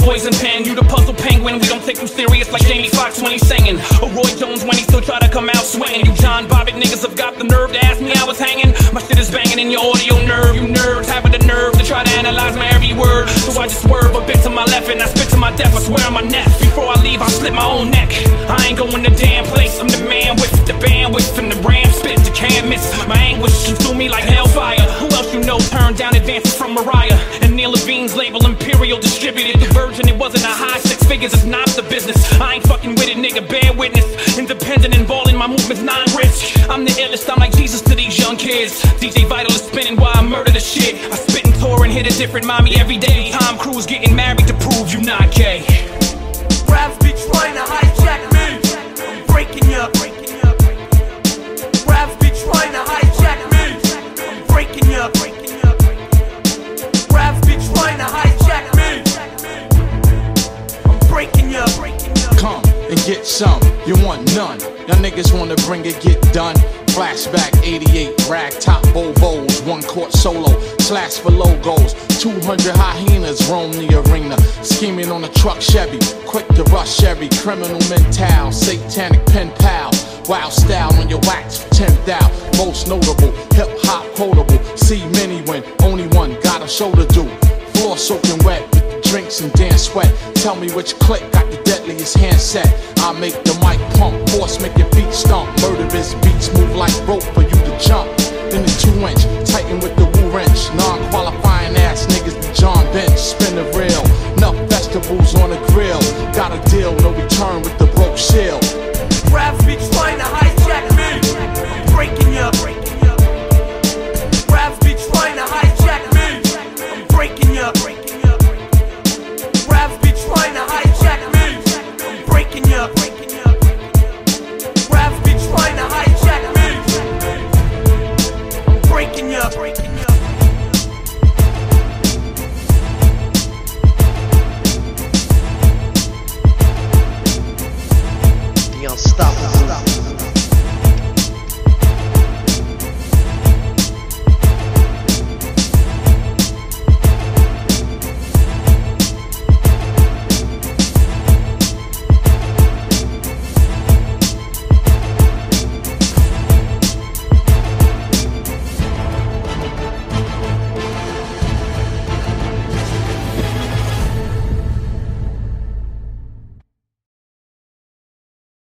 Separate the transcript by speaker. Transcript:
Speaker 1: poison pen. You the puzzle penguin. We don't take you serious like Jamie Foxx when he's singing. Or Roy Jones when he still try to come out swinging. You John Bobbitt niggas have got the nerve to ask me how I was hanging. My shit is banging in your audio nerve. You nerds having the nerve to try to analyze my every word. So I just swerve a bit to my left and I spit to my death. I swear on my neck. Before I leave, I slit my own neck. I ain't going to damn place. I'm the man with the bandwidth and the ram spit to can't miss. My anguish consume me like hellfire. Who else you know turned down advances from Mariah? And Neil Levine's label Imperial distributed the version. It wasn't a high six figures. It's not the business. I ain't fucking with it, nigga. Bear witness. Independent and balling. My movement's non-rich. I'm the illest. I'm like Jesus to these young kids. DJ Vital is spinning while I murder the shit. I spit and tour and hit a different mommy every day. Tom Cruise getting married to prove you not gay.
Speaker 2: Get some, you want none. Y'all niggas wanna bring it, get done. Flashback 88, rag top Bobos, one court solo, slash for logos. 200 hyenas roam the arena, scheming on a truck Chevy, quick to rush Chevy. Criminal mental, satanic pen pal. Wild style on your wax for 10th Most notable, hip hop quotable. See many when only one got a show to do. Floor soaking wet drinks and dance sweat. Tell me which click got the deadliest handset. I make the mic pump, force make your feet stomp. Murderous beats move like rope for you to jump. Then the two inch, tighten with the Wu wrench. Non
Speaker 3: unstoppable.